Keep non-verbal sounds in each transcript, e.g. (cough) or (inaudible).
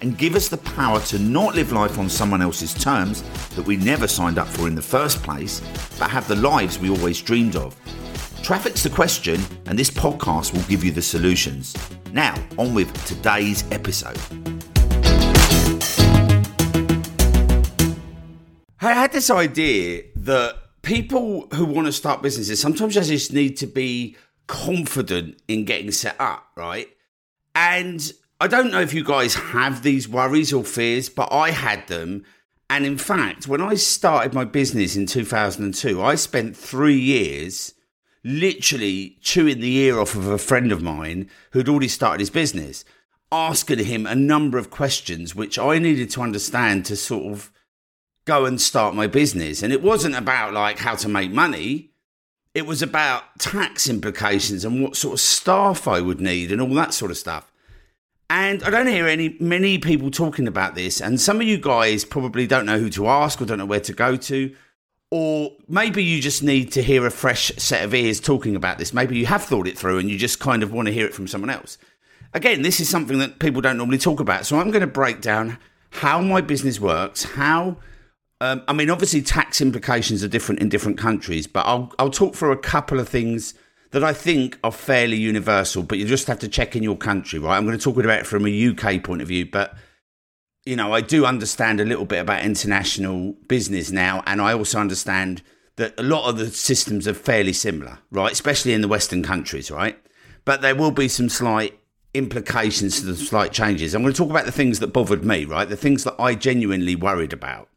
and give us the power to not live life on someone else's terms that we never signed up for in the first place, but have the lives we always dreamed of. Traffic's the question, and this podcast will give you the solutions. Now, on with today's episode. I had this idea that people who want to start businesses sometimes just need to be confident in getting set up, right? And I don't know if you guys have these worries or fears, but I had them. And in fact, when I started my business in 2002, I spent three years literally chewing the ear off of a friend of mine who'd already started his business, asking him a number of questions which I needed to understand to sort of go and start my business. And it wasn't about like how to make money. It was about tax implications and what sort of staff I would need and all that sort of stuff. And I don't hear any many people talking about this. And some of you guys probably don't know who to ask or don't know where to go to. Or maybe you just need to hear a fresh set of ears talking about this. Maybe you have thought it through and you just kind of want to hear it from someone else. Again, this is something that people don't normally talk about. So I'm going to break down how my business works, how um, I mean, obviously, tax implications are different in different countries, but I'll I'll talk through a couple of things that I think are fairly universal. But you just have to check in your country, right? I'm going to talk about it from a UK point of view, but you know, I do understand a little bit about international business now, and I also understand that a lot of the systems are fairly similar, right? Especially in the Western countries, right? But there will be some slight implications to the slight changes. I'm going to talk about the things that bothered me, right? The things that I genuinely worried about.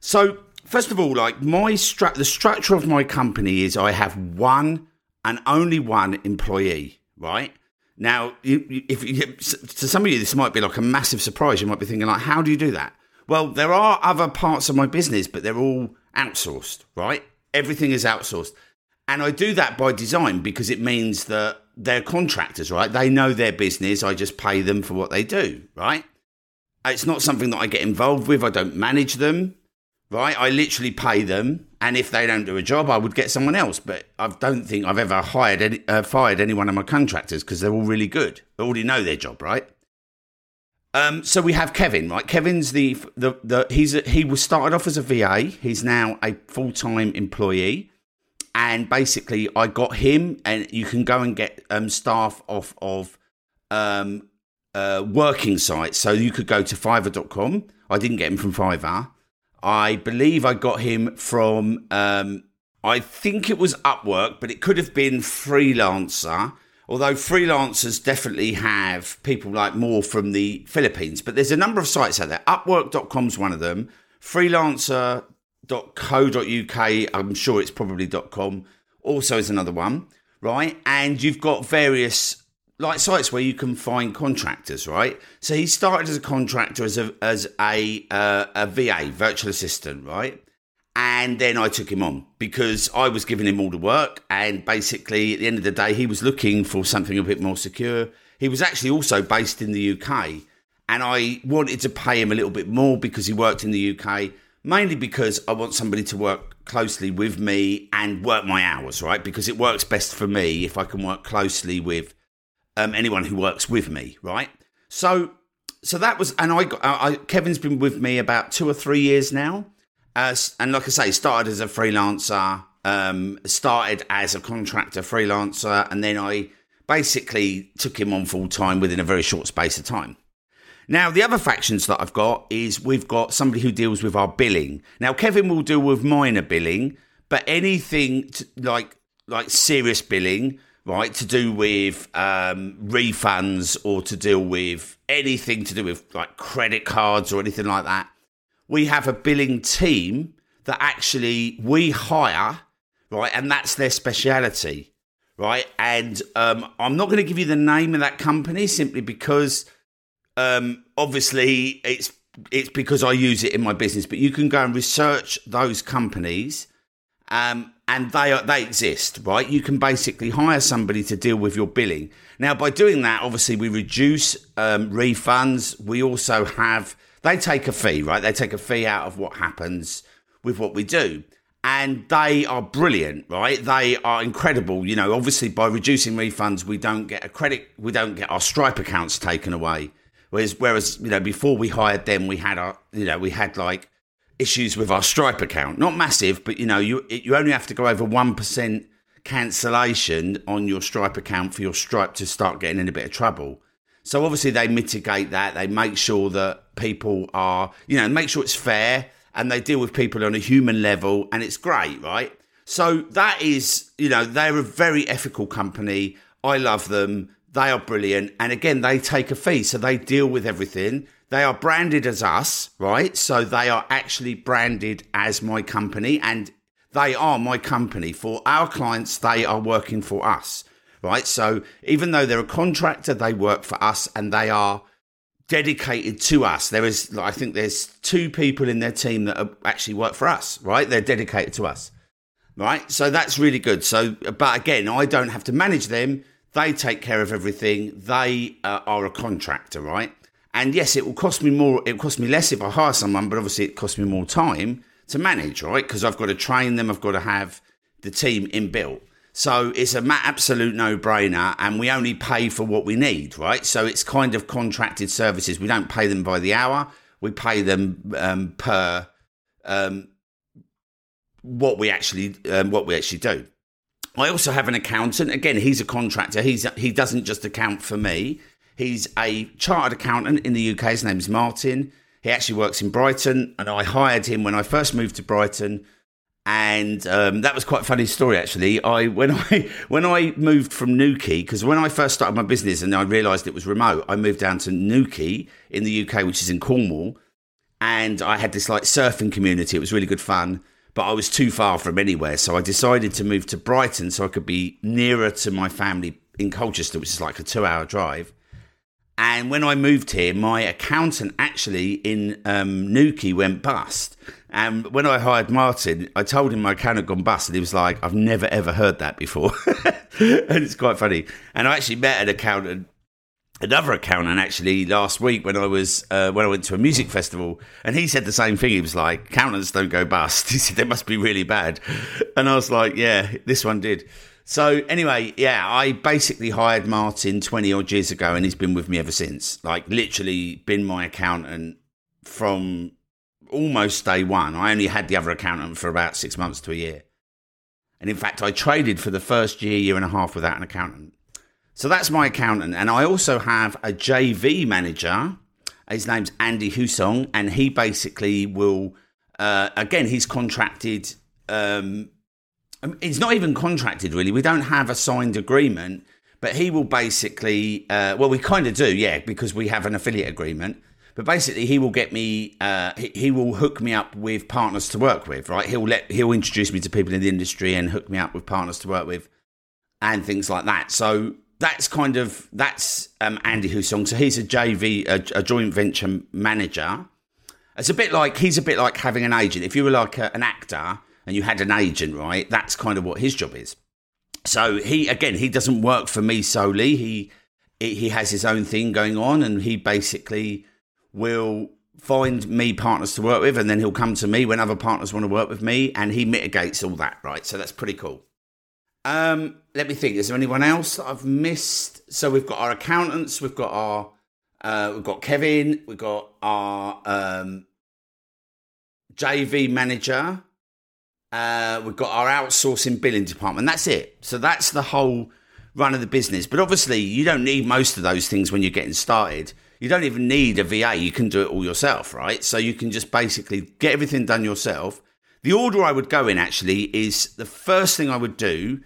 So, first of all, like my stru- the structure of my company is I have one and only one employee, right? Now, if you, to some of you, this might be like a massive surprise. You might be thinking, like, how do you do that? Well, there are other parts of my business, but they're all outsourced, right? Everything is outsourced. And I do that by design because it means that they're contractors, right? They know their business. I just pay them for what they do, right? It's not something that I get involved with. I don't manage them right? I literally pay them, and if they don't do a job, I would get someone else. But I don't think I've ever hired any, uh, fired any one of my contractors because they're all really good. They already know their job, right? Um, so we have Kevin, right? Kevin's the the, the he's a, he was started off as a VA. He's now a full time employee, and basically I got him, and you can go and get um, staff off of um, uh, working sites. So you could go to Fiverr.com. I didn't get him from Fiverr. I believe I got him from, um, I think it was Upwork, but it could have been Freelancer. Although freelancers definitely have people like more from the Philippines, but there's a number of sites out there. Upwork.com is one of them. Freelancer.co.uk, I'm sure it's probably .com, also is another one, right? And you've got various like sites where you can find contractors, right? So he started as a contractor as a as a uh, a VA, virtual assistant, right? And then I took him on because I was giving him all the work, and basically at the end of the day, he was looking for something a bit more secure. He was actually also based in the UK, and I wanted to pay him a little bit more because he worked in the UK, mainly because I want somebody to work closely with me and work my hours, right? Because it works best for me if I can work closely with um, anyone who works with me, right? So, so that was, and I, got, I, Kevin's been with me about two or three years now, as and like I say, started as a freelancer, um, started as a contractor freelancer, and then I basically took him on full time within a very short space of time. Now, the other factions that I've got is we've got somebody who deals with our billing. Now, Kevin will deal with minor billing, but anything to, like like serious billing right, to do with um, refunds or to deal with anything to do with like credit cards or anything like that. We have a billing team that actually we hire, right, and that's their speciality, right. And um, I'm not going to give you the name of that company simply because um, obviously it's it's because I use it in my business. But you can go and research those companies, um, and they are they exist, right? You can basically hire somebody to deal with your billing. Now, by doing that, obviously we reduce um, refunds. We also have they take a fee, right? They take a fee out of what happens with what we do. And they are brilliant, right? They are incredible. You know, obviously by reducing refunds, we don't get a credit, we don't get our Stripe accounts taken away. Whereas, whereas, you know, before we hired them, we had our, you know, we had like issues with our Stripe account. Not massive, but you know, you you only have to go over one percent cancellation on your Stripe account for your Stripe to start getting in a bit of trouble. So obviously they mitigate that. They make sure that people are, you know, make sure it's fair and they deal with people on a human level and it's great, right? So that is, you know, they're a very ethical company. I love them. They are brilliant. And again, they take a fee. So they deal with everything. They are branded as us, right? So they are actually branded as my company and they are my company. For our clients, they are working for us, right? So even though they're a contractor, they work for us and they are dedicated to us. There is, I think there's two people in their team that actually work for us, right? They're dedicated to us, right? So that's really good. So, but again, I don't have to manage them. They take care of everything. They uh, are a contractor, right? And yes, it will cost me more. It cost me less if I hire someone, but obviously it costs me more time to manage, right? Because I've got to train them. I've got to have the team inbuilt. So it's a absolute no brainer, and we only pay for what we need, right? So it's kind of contracted services. We don't pay them by the hour, we pay them um, per um, what we actually um, what we actually do. I also have an accountant. Again, he's a contractor. He's he doesn't just account for me. He's a chartered accountant in the UK. His name is Martin. He actually works in Brighton, and I hired him when I first moved to Brighton and um, that was quite a funny story actually. I when (laughs) I when I moved from Newquay because when I first started my business and I realised it was remote, I moved down to Newquay in the UK, which is in Cornwall, and I had this like surfing community. It was really good fun, but I was too far from anywhere, so I decided to move to Brighton so I could be nearer to my family in Colchester, which is like a two-hour drive. And when I moved here, my accountant actually in um, Newquay went bust. And when I hired Martin, I told him my account had gone bust, and he was like, "I've never ever heard that before," (laughs) and it's quite funny. And I actually met an accountant, another accountant actually last week when I was uh, when I went to a music festival, and he said the same thing. He was like, "Accountants don't go bust." (laughs) He said they must be really bad, and I was like, "Yeah, this one did." So anyway, yeah, I basically hired Martin 20 odd years ago and he's been with me ever since. Like literally been my accountant from almost day one. I only had the other accountant for about six months to a year. And in fact, I traded for the first year, year and a half without an accountant. So that's my accountant. And I also have a JV manager. His name's Andy Husong. And he basically will, uh, again, he's contracted um, it's not even contracted really. We don't have a signed agreement, but he will basically, uh, well, we kind of do, yeah, because we have an affiliate agreement. But basically, he will get me, uh, he, he, will hook me up with partners to work with, right? He'll let, he'll introduce me to people in the industry and hook me up with partners to work with, and things like that. So that's kind of that's um, Andy Husong. So he's a JV, a, a joint venture manager. It's a bit like he's a bit like having an agent. If you were like a, an actor and you had an agent, right? That's kind of what his job is. So he again, he doesn't work for me solely. He he has his own thing going on, and he basically will find me partners to work with, and then he'll come to me when other partners want to work with me, and he mitigates all that, right? So that's pretty cool. Um, let me think. Is there anyone else I've missed? So we've got our accountants, we've got our, uh, we've got Kevin, we've got our um, JV manager, uh, we've got our outsourcing billing department. That's it. So that's the whole run of the business. But obviously, you don't need most of those things when you're getting started. You don't even need a VA. You can do it all yourself, right? So you can just basically get everything done yourself. The order I would go in actually is the first thing I would do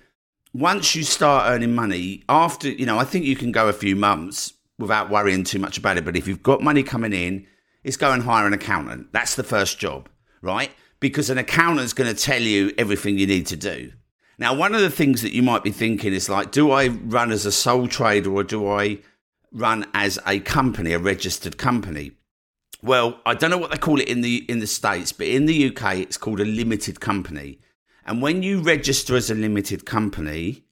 once you start earning money. After, you know, I think you can go a few months without worrying too much about it. But if you've got money coming in, it's go and hire an accountant. That's the first job, right? Because an accountant's going to tell you everything you need to do. Now, one of the things that you might be thinking is like, do I run as a sole trader or do I run as a company, a registered company? well, I don't know what they call it in the in the states, but in the UK, it's called a limited company. And when you register as a limited company,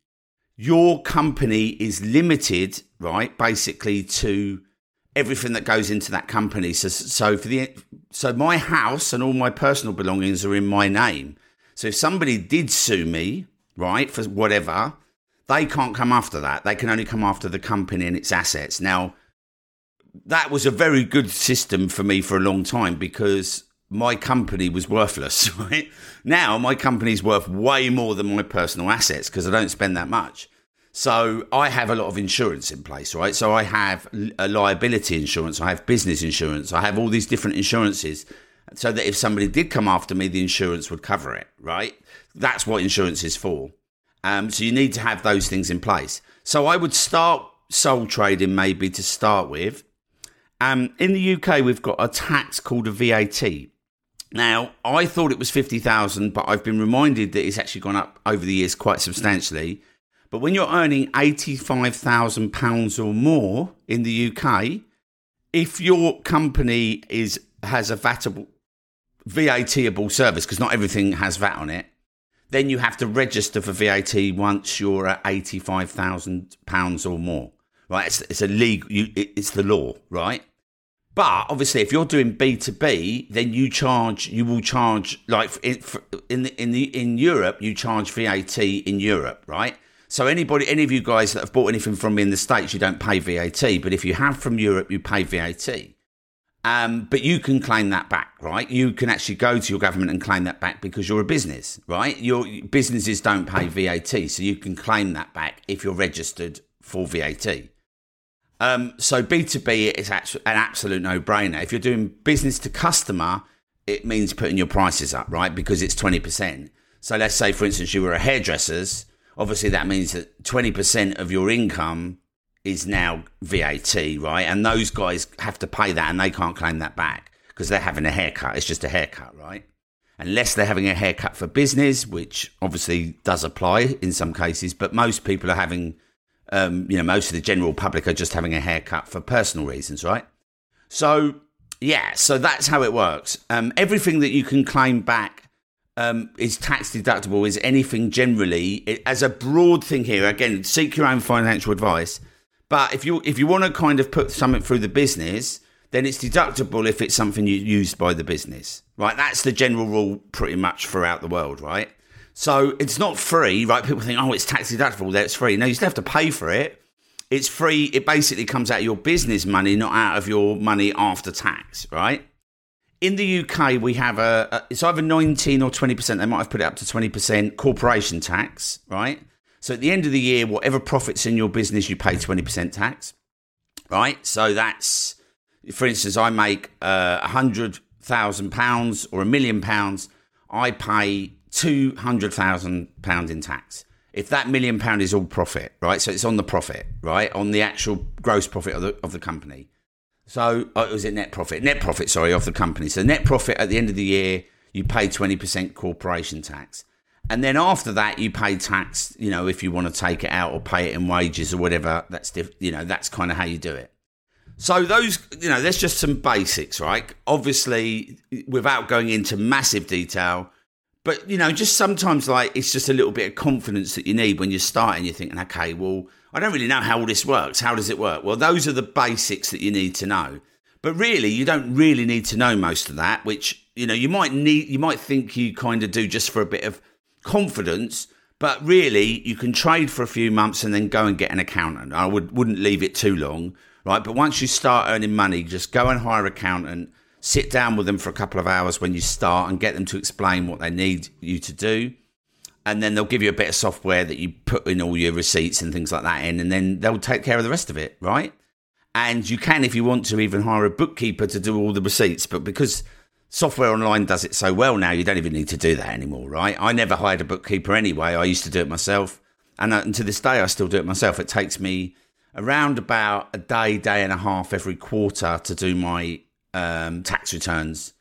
your company is limited, right? Basically, to everything that goes into that company. So, so for the so my house and all my personal belongings are in my name. So if somebody did sue me, right, for whatever, they can't come after that. They can only come after the company and its assets. Now, that was a very good system for me for a long time because my company was worthless, (laughs) right? Now my company's worth way more than my personal assets because I don't spend that much. So I have a lot of insurance in place, right? So I have a liability insurance, I have business insurance, I have all these different insurances so that if somebody did come after me, the insurance would cover it, right? That's what insurance is for. Um, so you need to have those things in place. So I would start sole trading maybe to start with. Um, in the UK, we've got a tax called a VAT. Now, I thought it was 50,000, but I've been reminded that it's actually gone up over the years quite substantially. But when you're earning £85,000 or more in the UK, if your company is has a VATable, VATable service, because not everything has VAT on it, then you have to register for VAT once you're at £85,000 or more. Right? It's, it's a legal, you, it's the law, right? But obviously, if you're doing B two B, then you charge. You will charge like in in the, in Europe, you charge VAT in Europe, right? So anybody, any of you guys that have bought anything from me in the states, you don't pay VAT. But if you have from Europe, you pay VAT. Um, but you can claim that back, right? You can actually go to your government and claim that back because you're a business, right? Your businesses don't pay VAT, so you can claim that back if you're registered for VAT. Um, so B2B is an absolute no brainer. If you're doing business to customer, it means putting your prices up, right? Because it's 20%. So let's say, for instance, you were a hairdresser's. Obviously, that means that 20% of your income is now VAT, right? And those guys have to pay that and they can't claim that back because they're having a haircut. It's just a haircut, right? Unless they're having a haircut for business, which obviously does apply in some cases, but most people are having um, you know, most of the general public are just having a haircut for personal reasons, right? So, yeah, so that's how it works. Um, everything that you can claim back um, is tax deductible, is anything generally, it, as a broad thing here, again, seek your own financial advice. But if you if you want to kind of put something through the business, then it's deductible if it's something you used by the business, right? That's the general rule pretty much throughout the world, right? So it's not free, right? People think, oh, it's tax deductible, that's free. No, you still have to pay for it. It's free. It basically comes out of your business money, not out of your money after tax, right? In the UK, we have a, a it's either 19 or 20%. They might have put it up to 20% corporation tax, right? So at the end of the year, whatever profits in your business, you pay 20% tax, right? So that's, for instance, I make uh, a hundred thousand pounds or a million pounds, I pay two hundred thousand pounds in tax. If that million pound is all profit, right? So it's on the profit, right? On the actual gross profit of the of the company. So oh, was it net profit? Net profit, sorry, of the company. So net profit at the end of the year, you pay twenty percent corporation tax, and then after that, you pay tax. You know, if you want to take it out or pay it in wages or whatever, that's diff- you know that's kind of how you do it. So those, you know, there's just some basics, right? Obviously, without going into massive detail, but you know, just sometimes like it's just a little bit of confidence that you need when you're starting. You're thinking, okay, well, I don't really know how all this works. How does it work? Well, those are the basics that you need to know. But really, you don't really need to know most of that. Which you know, you might need, you might think you kind of do just for a bit of confidence. But really, you can trade for a few months and then go and get an accountant. I would wouldn't leave it too long, right? But once you start earning money, just go and hire an accountant sit down with them for a couple of hours when you start and get them to explain what they need you to do. And then they'll give you a bit of software that you put in all your receipts and things like that in, and then they'll take care of the rest of it, right? And you can, if you want to, even hire a bookkeeper to do all the receipts. But because software online does it so well now, you don't even need to do that anymore, right? I never hired a bookkeeper anyway. I used to do it myself. And, uh, and to this day, I still do it myself. It takes me around about a day, day and a half every quarter to do my um, tax returns,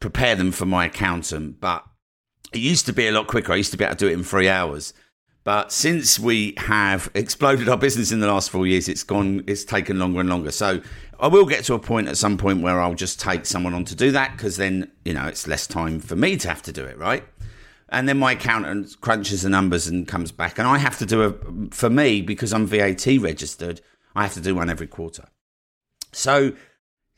prepare them for my accountant. But it used to be a lot quicker. I used to be able to do it in three hours. But since we have exploded our business in the last four years, it's gone, it's taken longer and longer. So I will get to a point at some point where I'll just take someone on to do that because then, you know, it's less time for me to have to do it, right? And then my accountant crunches the numbers and comes back. And I have to do a, for me, because I'm VAT registered, I have to do one every quarter. So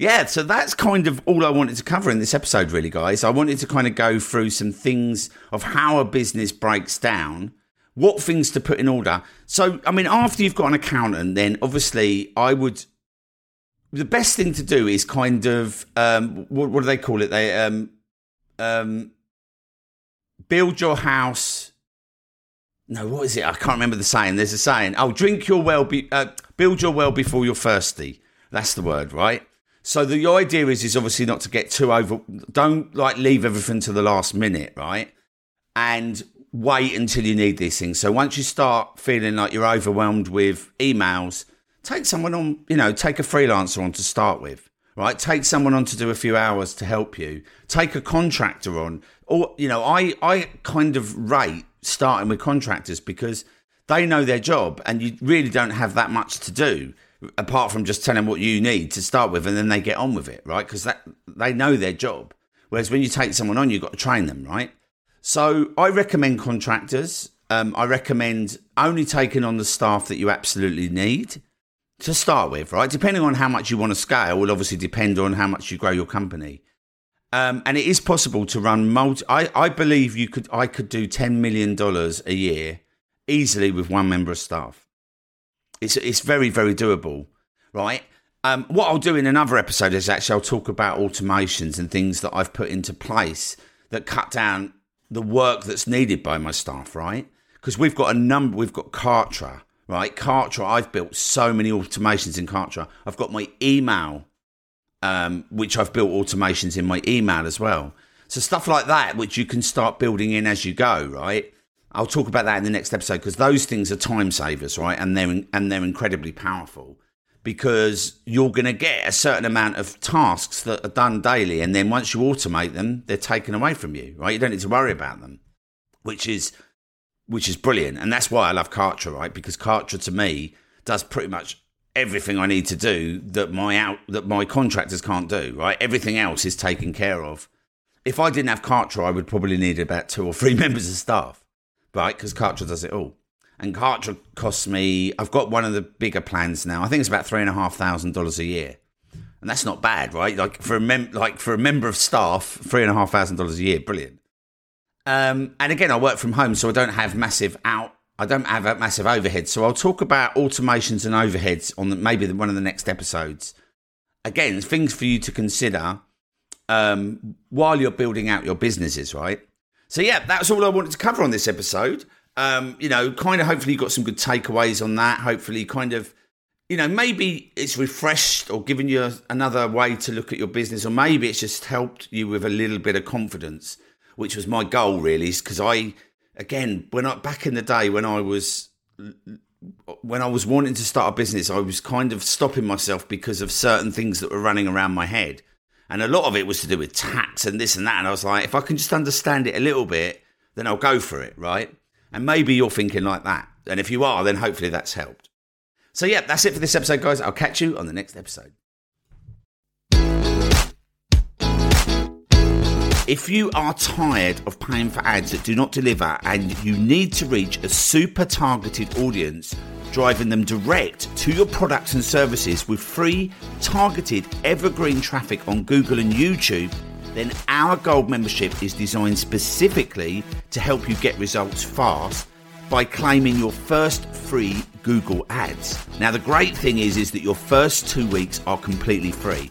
yeah, so that's kind of all I wanted to cover in this episode, really, guys. I wanted to kind of go through some things of how a business breaks down what things to put in order. So, I mean, after you've got an accountant, then obviously I would. The best thing to do is kind of um, what, what do they call it? They um, um, build your house. No, what is it? I can't remember the saying. There's a saying. Oh, drink your well. Be, uh, build your well before you're thirsty. That's the word, right? So the idea is is obviously not to get too over. Don't like leave everything to the last minute, right? And wait until you need these things. So once you start feeling like you're overwhelmed with emails, take someone on, you know, take a freelancer on to start with, right? Take someone on to do a few hours to help you. Take a contractor on. Or, you know, I, I kind of rate starting with contractors because they know their job and you really don't have that much to do apart from just telling what you need to start with and then they get on with it, right? Because that they know their job. Whereas when you take someone on, you've got to train them, right? So I recommend contractors. Um, I recommend only taking on the staff that you absolutely need to start with, right? Depending on how much you want to scale, will obviously depend on how much you grow your company. Um, and it is possible to run multi. I, I believe you could. I could do ten million dollars a year easily with one member of staff. It's it's very very doable, right? Um, what I'll do in another episode is actually I'll talk about automations and things that I've put into place that cut down the work that's needed by my staff, right? Because we've got a number, we've got Kartra, right? Kartra, I've built so many automations in Kartra. I've got my email, um, which I've built automations in my email as well. So stuff like that, which you can start building in as you go, right? I'll talk about that in the next episode because those things are time savers, right? And they're and they're incredibly powerful because you're going to get a certain amount of tasks that are done daily. And then once you automate them, they're taken away from you, right? You don't need to worry about them, which is, which is brilliant. And that's why I love Kartra, right? Because Kartra to me does pretty much everything I need to do that my out, that my contractors can't do, right? Everything else is taken care of. If I didn't have Kartra, I would probably need about two or three (laughs) members of staff, right? Because Kartra does it all and Kartra costs me. I've got one of the bigger plans now. I think it's about three and a year, and that's not bad, right? Like for a mem- like for a member of staff, three and a half thousand dollars a year, brilliant. Um, and again, I work from home, so I don't have massive out. I don't have a massive overhead, so I'll talk about automations and overheads on the, maybe one of the next episodes. Again, things for you to consider um, while you're building out your businesses, right? So yeah, that's all I wanted to cover on this episode um, you know, kind of hopefully you got some good takeaways on that. Hopefully, kind of, you know, maybe it's refreshed or given you another way to look at your business, or maybe it's just helped you with a little bit of confidence, which was my goal really. Because I, again, when I back in the day when I was when I was wanting to start a business, I was kind of stopping myself because of certain things that were running around my head. And a lot of it was to do with tax and this and that. And I was like, if I can just understand it a little bit, then I'll go for it, right? And maybe you're thinking like that. And if you are, then hopefully that's helped. So, yeah, that's it for this episode, guys. I'll catch you on the next episode. If you are tired of paying for ads that do not deliver and you need to reach a super targeted audience, driving them direct to your products and services with free, targeted, evergreen traffic on Google and YouTube, then our gold membership is designed specifically to help you get results fast by claiming your first free Google ads. Now the great thing is is that your first 2 weeks are completely free.